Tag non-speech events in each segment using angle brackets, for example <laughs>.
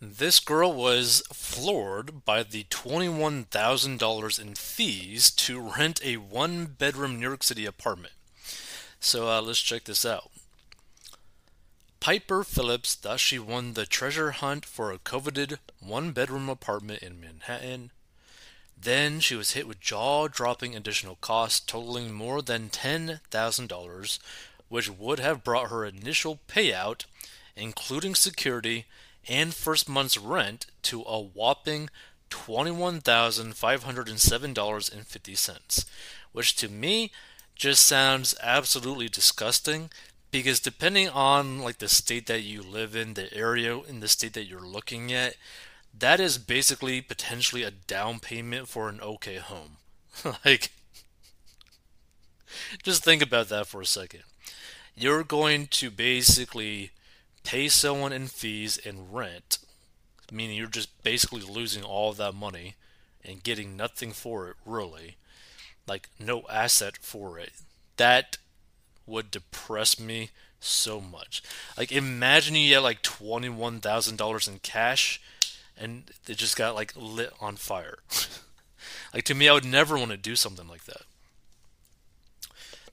This girl was floored by the $21,000 in fees to rent a one bedroom New York City apartment. So uh, let's check this out. Piper Phillips thus she won the treasure hunt for a coveted one bedroom apartment in Manhattan. Then she was hit with jaw dropping additional costs totaling more than $10,000, which would have brought her initial payout, including security and first month's rent, to a whopping $21,507.50, which to me just sounds absolutely disgusting because depending on like the state that you live in, the area in the state that you're looking at, that is basically potentially a down payment for an okay home. <laughs> like just think about that for a second. You're going to basically pay someone in fees and rent, meaning you're just basically losing all that money and getting nothing for it, really. Like, no asset for it. That would depress me so much. Like imagine you had like twenty one thousand dollars in cash and it just got like lit on fire. <laughs> like to me I would never want to do something like that.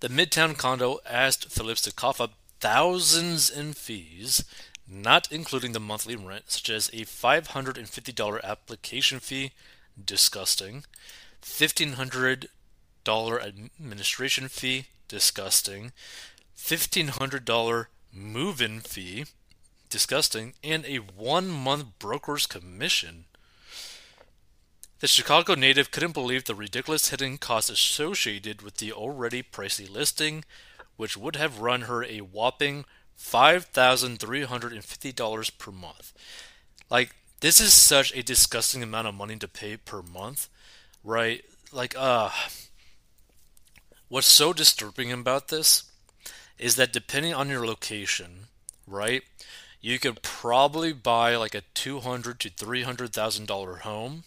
The Midtown condo asked Phillips to cough up thousands in fees, not including the monthly rent, such as a $550 application fee, disgusting, $1,500 administration fee, disgusting. $1,500 move in fee, disgusting. And a one month broker's commission. The Chicago native couldn't believe the ridiculous hidden costs associated with the already pricey listing, which would have run her a whopping $5,350 per month. Like, this is such a disgusting amount of money to pay per month, right? Like, uh, What's so disturbing about this is that depending on your location, right, you could probably buy like a two hundred to three hundred thousand dollar home,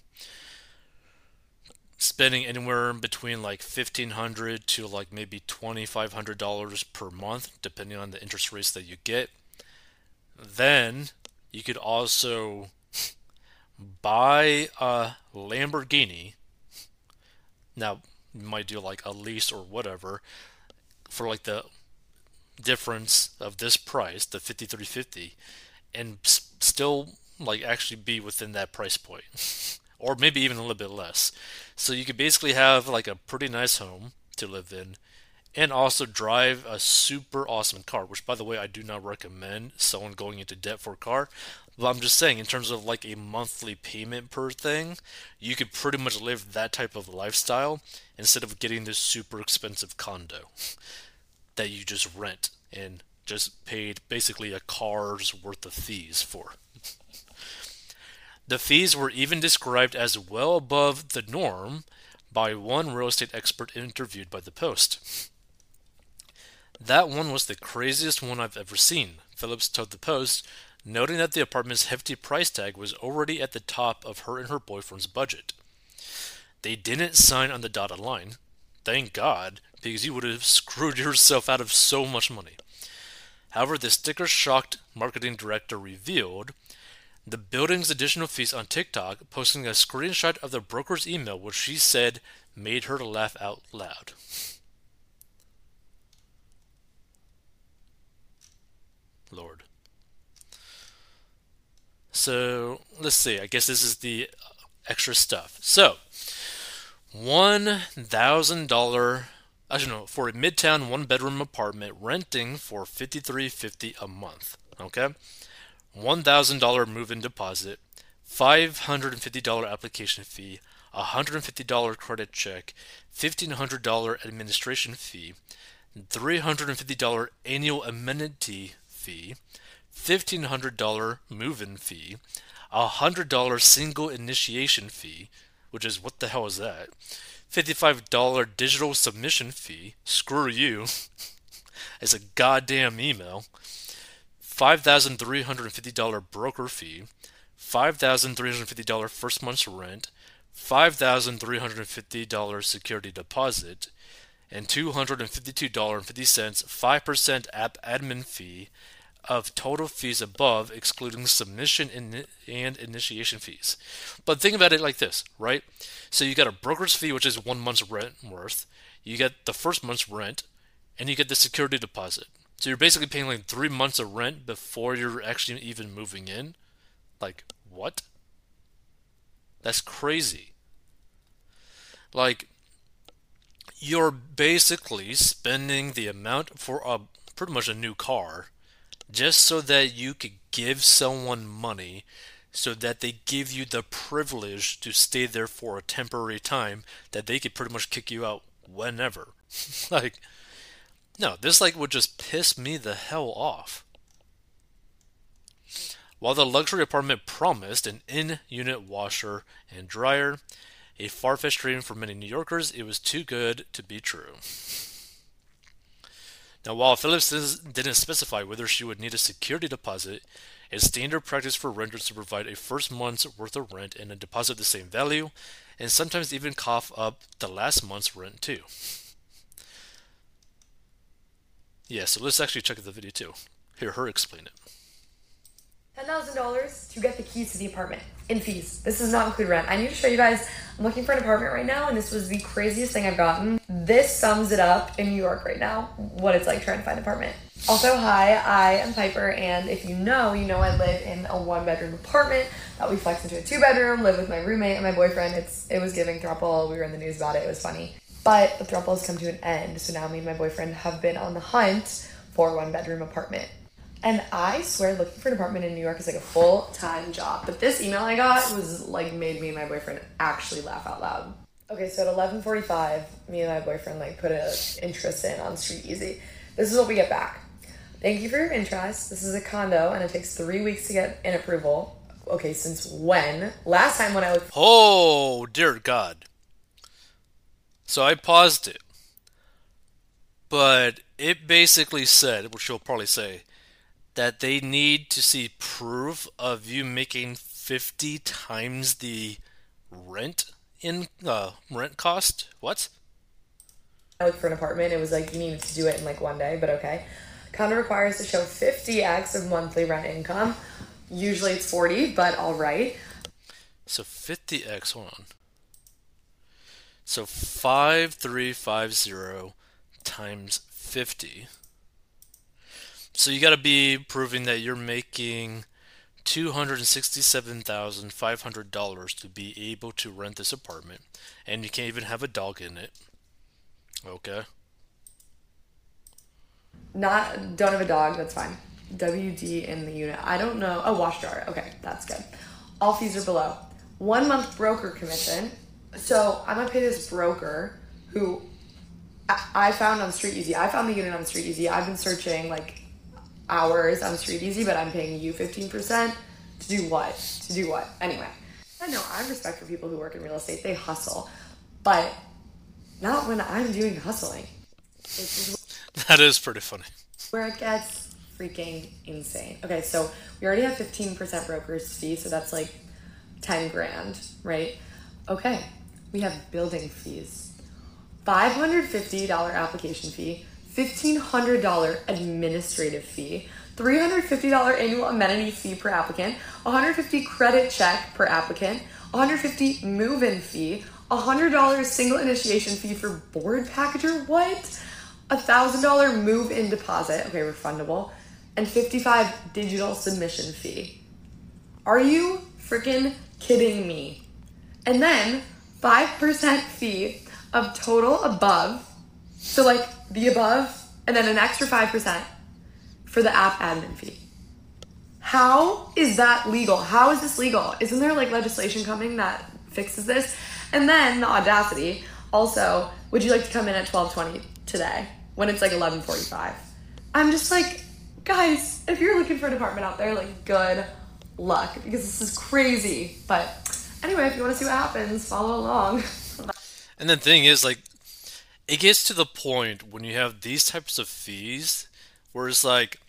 spending anywhere between like fifteen hundred to like maybe twenty five hundred dollars per month, depending on the interest rates that you get. Then you could also <laughs> buy a Lamborghini. Now, you might do like a lease or whatever for like the difference of this price, the 5350 and still like actually be within that price point <laughs> or maybe even a little bit less. So you could basically have like a pretty nice home to live in and also drive a super awesome car, which by the way I do not recommend someone going into debt for a car. But I'm just saying, in terms of like a monthly payment per thing, you could pretty much live that type of lifestyle instead of getting this super expensive condo that you just rent and just paid basically a car's worth of fees for. The fees were even described as well above the norm by one real estate expert interviewed by the Post. That one was the craziest one I've ever seen, Phillips told the Post, noting that the apartment's hefty price tag was already at the top of her and her boyfriend's budget. They didn't sign on the dotted line. Thank God, because you would have screwed yourself out of so much money. However, the sticker shocked marketing director revealed the building's additional fees on TikTok, posting a screenshot of the broker's email, which she said made her laugh out loud. Lord. So let's see. I guess this is the extra stuff. So one thousand dollar. I don't know for a midtown one bedroom apartment renting for fifty three fifty a month. Okay, one thousand dollar move in deposit, five hundred and fifty dollar application fee, a hundred and fifty dollar credit check, fifteen hundred dollar administration fee, three hundred and fifty dollar annual amenity fee, $1,500 move in fee, a $100 single initiation fee, which is what the hell is that? $55 digital submission fee, screw you, <laughs> it's a goddamn email. $5,350 broker fee, $5,350 first month's rent, $5,350 security deposit, and $252.50 5% app admin fee of total fees above, excluding submission and initiation fees. But think about it like this, right? So you got a broker's fee, which is one month's rent worth. You get the first month's rent, and you get the security deposit. So you're basically paying like three months of rent before you're actually even moving in. Like, what? That's crazy. Like, you're basically spending the amount for a pretty much a new car just so that you could give someone money so that they give you the privilege to stay there for a temporary time that they could pretty much kick you out whenever. <laughs> like no, this like would just piss me the hell off. While the luxury apartment promised an in-unit washer and dryer, a far-fetched dream for many New Yorkers, it was too good to be true. Now, while Phillips didn't specify whether she would need a security deposit, it's standard practice for renters to provide a first month's worth of rent and a deposit the same value, and sometimes even cough up the last month's rent too. Yeah, so let's actually check out the video too. Hear her explain it. $10,000 to get the keys to the apartment in fees. This does not include rent. I need to show you guys. I'm looking for an apartment right now, and this was the craziest thing I've gotten. This sums it up in New York right now, what it's like trying to find an apartment. Also, hi, I am Piper, and if you know, you know I live in a one bedroom apartment that we flexed into a two bedroom, live with my roommate and my boyfriend. It's It was giving throuple. We were in the news about it. It was funny. But the throuple has come to an end, so now me and my boyfriend have been on the hunt for a one bedroom apartment. And I swear, looking for an apartment in New York is like a full time job. But this email I got was like made me and my boyfriend actually laugh out loud. Okay, so at eleven forty five, me and my boyfriend like put an interest in on StreetEasy. This is what we get back. Thank you for your interest. This is a condo, and it takes three weeks to get an approval. Okay, since when? Last time when I was. Oh dear God. So I paused it. But it basically said, which you'll probably say, that they need to see proof of you making 50 times the rent in uh, rent cost. What? I looked for an apartment. It was like you needed to do it in like one day, but okay. Condo requires to show 50x of monthly rent income. Usually it's 40, but all right. So 50x, hold on. So 5350 times 50. So you got to be proving that you're making $267,500 to be able to rent this apartment. And you can't even have a dog in it. Okay. Not, don't have a dog, that's fine. WD in the unit. I don't know. Oh, wash jar. Okay, that's good. All fees are below. One month broker commission. So I'm gonna pay this broker who I found on StreetEasy. I found the unit on StreetEasy. I've been searching like hours on StreetEasy, but I'm paying you 15% to do what? To do what? Anyway, I know I have respect for people who work in real estate. They hustle, but not when I'm doing hustling. that is pretty funny. Where it gets freaking insane. Okay, so we already have 15% broker's fee, so that's like 10 grand, right? Okay, we have building fees. $550 application fee, $1,500 administrative fee, $350 annual amenity fee per applicant, 150 credit check per applicant, 150 move-in fee, $100 single initiation fee for board packager, what? A $1,000 move-in deposit, okay, refundable, and 55 digital submission fee. Are you freaking kidding me? And then 5% fee of total above, so like the above, and then an extra 5% for the app admin fee. How is that legal? How is this legal? Isn't there like legislation coming that fixes this? And then the audacity. Also, would you like to come in at 12:20 today when it's like 11:45? I'm just like, guys, if you're looking for an apartment out there, like good luck because this is crazy. But anyway, if you want to see what happens, follow along. <laughs> And the thing is, like, it gets to the point when you have these types of fees where it's like,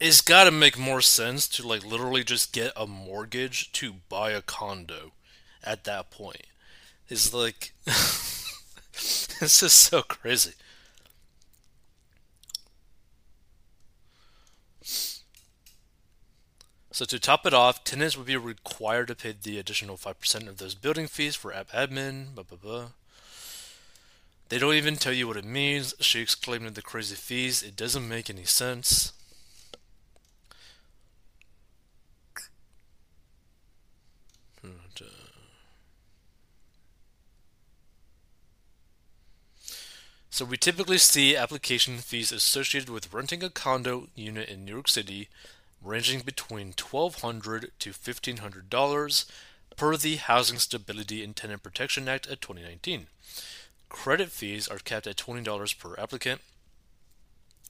it's got to make more sense to like literally just get a mortgage to buy a condo at that point. It's like, <laughs> this is so crazy. So to top it off, tenants would be required to pay the additional 5% of those building fees for app admin, blah blah blah. They don't even tell you what it means. She exclaimed at the crazy fees. It doesn't make any sense. So we typically see application fees associated with renting a condo unit in New York City ranging between 1,200 to $1,500 per the Housing Stability and Tenant Protection Act of 2019. Credit fees are capped at $20 per applicant.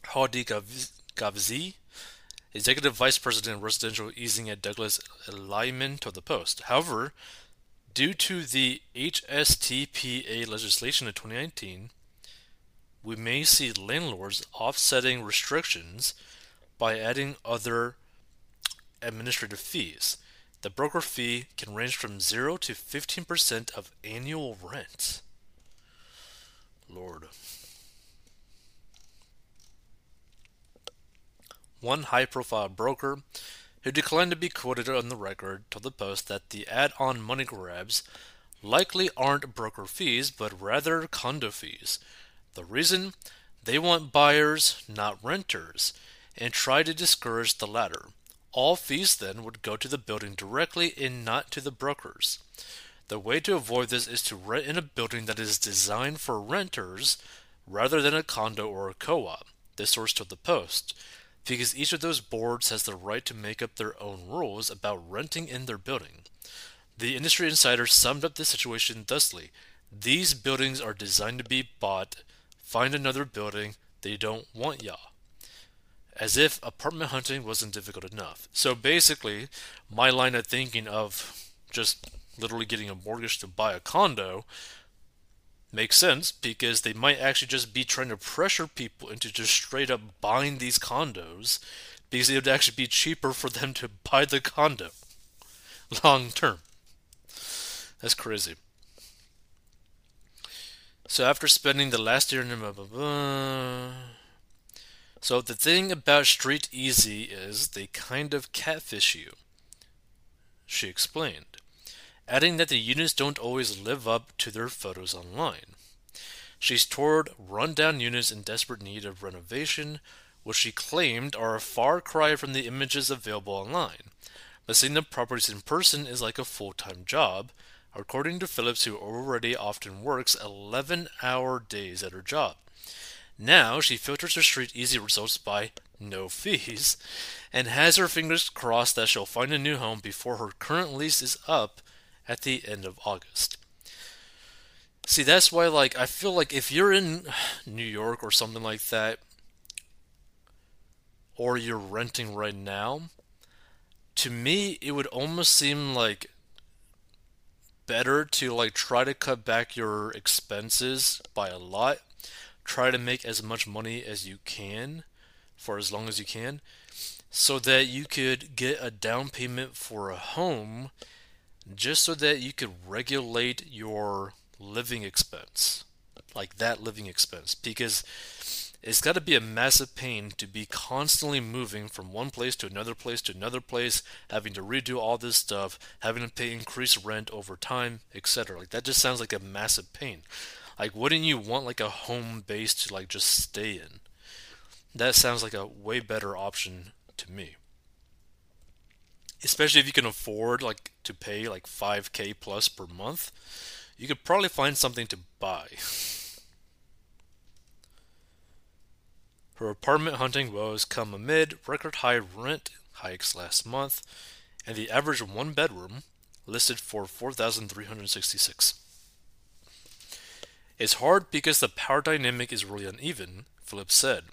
Hadi Gavzi, Executive Vice President of Residential Leasing at Douglas Elliman, told the Post. However, due to the HSTPA legislation of 2019, we may see landlords offsetting restrictions by adding other administrative fees. The broker fee can range from 0 to 15% of annual rent. Lord. One high profile broker who declined to be quoted on the record told the Post that the add on money grabs likely aren't broker fees, but rather condo fees the reason? They want buyers, not renters, and try to discourage the latter. All fees then would go to the building directly and not to the brokers. The way to avoid this is to rent in a building that is designed for renters rather than a condo or a co op, this source told the Post, because each of those boards has the right to make up their own rules about renting in their building. The industry insider summed up the situation thusly These buildings are designed to be bought find another building, they don't want ya. As if apartment hunting wasn't difficult enough. So basically, my line of thinking of just literally getting a mortgage to buy a condo makes sense because they might actually just be trying to pressure people into just straight up buying these condos because it would actually be cheaper for them to buy the condo <laughs> long term. That's crazy. So after spending the last year in blah, blah, blah. So the thing about StreetEasy is they kind of catfish you. She explained, adding that the units don't always live up to their photos online. She's toured rundown units in desperate need of renovation, which she claimed are a far cry from the images available online. But seeing the properties in person is like a full time job, according to Phillips, who already often works 11 hour days at her job. Now she filters her StreetEasy results by no fees and has her fingers crossed that she'll find a new home before her current lease is up at the end of August. See, that's why, like, I feel like if you're in New York or something like that, or you're renting right now, to me, it would almost seem like better to like try to cut back your expenses by a lot. Try to make as much money as you can for as long as you can so that you could get a down payment for a home just so that you could regulate your living expense like that living expense because it's got to be a massive pain to be constantly moving from one place to another place to another place, having to redo all this stuff, having to pay increased rent over time, etc. Like that just sounds like a massive pain. Like wouldn't you want like a home base to like just stay in? That sounds like a way better option to me. Especially if you can afford like to pay like 5k plus per month, you could probably find something to buy. Her apartment hunting woes come amid record high rent hikes last month, and the average one bedroom listed for 4,366. It's hard because the power dynamic is really uneven, Phillips said.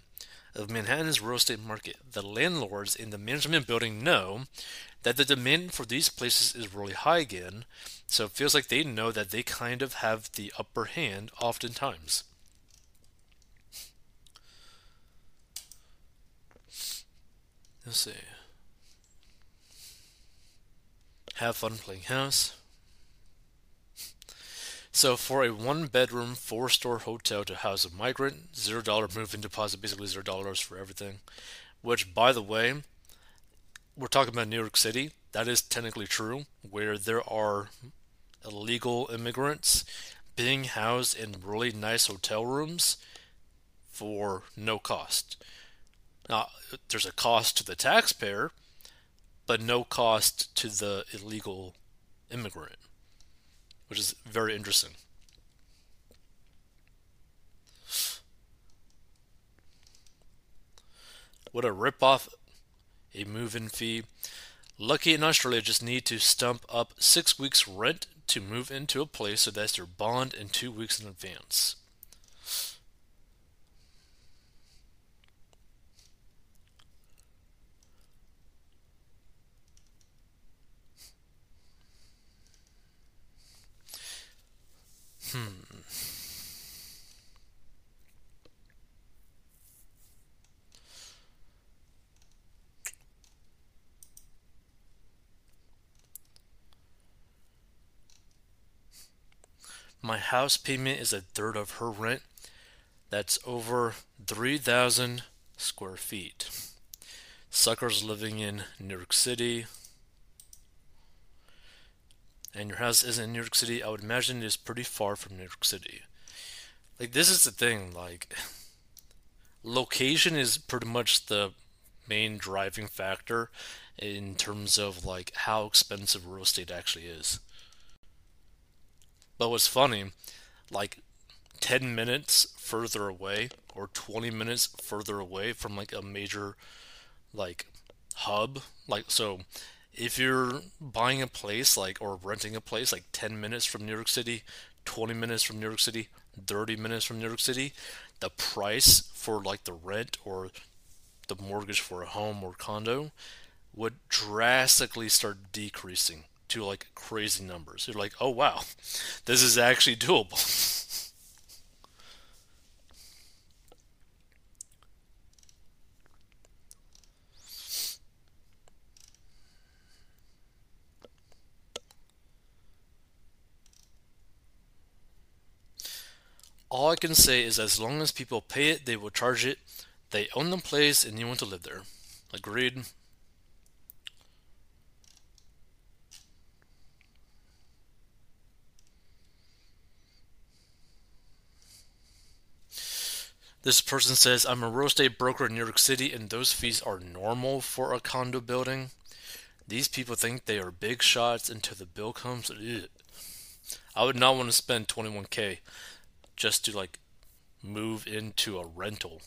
Of Manhattan's real estate market, the landlords in the management building know that the demand for these places is really high again, so it feels like they know that they kind of have the upper hand oftentimes. Let's see. Have fun playing house. So for a one bedroom, four store hotel to house a migrant, zero dollar move in deposit, basically zero dollars for everything. Which, by the way, we're talking about New York City. That is technically true, where there are illegal immigrants being housed in really nice hotel rooms for no cost. Now, there's a cost to the taxpayer, but no cost to the illegal immigrant, which is very interesting. What a ripoff! A move-in fee. Lucky in Australia just need to stump up six weeks' rent to move into a place, so that's your bond in two weeks in advance. Hmm. My house payment is a third of her rent. That's over 3,000 square feet. Suckers living in New York City. And your house isn't in New York City. I would imagine it is pretty far from New York City. Like, this is the thing. Like, <laughs> location is pretty much the main driving factor in terms of like how expensive real estate actually is. But what's funny, like 10 minutes further away or 20 minutes further away from like a major like hub, like so if you're buying a place like or renting a place like 10 minutes from New York City, 20 minutes from New York City, 30 minutes from New York City, the price for like the rent or the mortgage for a home or condo would drastically start decreasing to like crazy numbers. You're like, oh wow, this is actually doable. <laughs> All I can say is as long as people pay it, they will charge it. They own the place and you want to live there. Agreed. This person says, I'm a real estate broker in New York City and those fees are normal for a condo building. These people think they are big shots until the bill comes. Ugh. I would not want to spend 21k just to like move into a rental.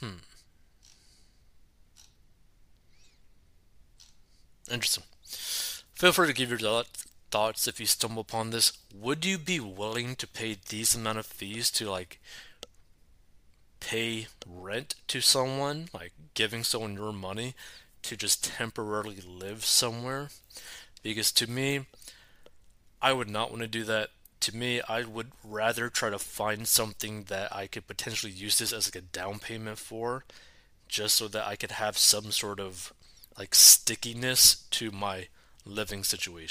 Hmm. Interesting. Feel free to give your thoughts if you stumble upon this. Would you be willing to pay these amount of fees to like pay rent to someone, like giving someone your money to just temporarily live somewhere? Because to me, I would not want to do that. To me, I would rather try to find something that I could potentially use this as like a down payment for, just so that I could have some sort of like stickiness to my living situation.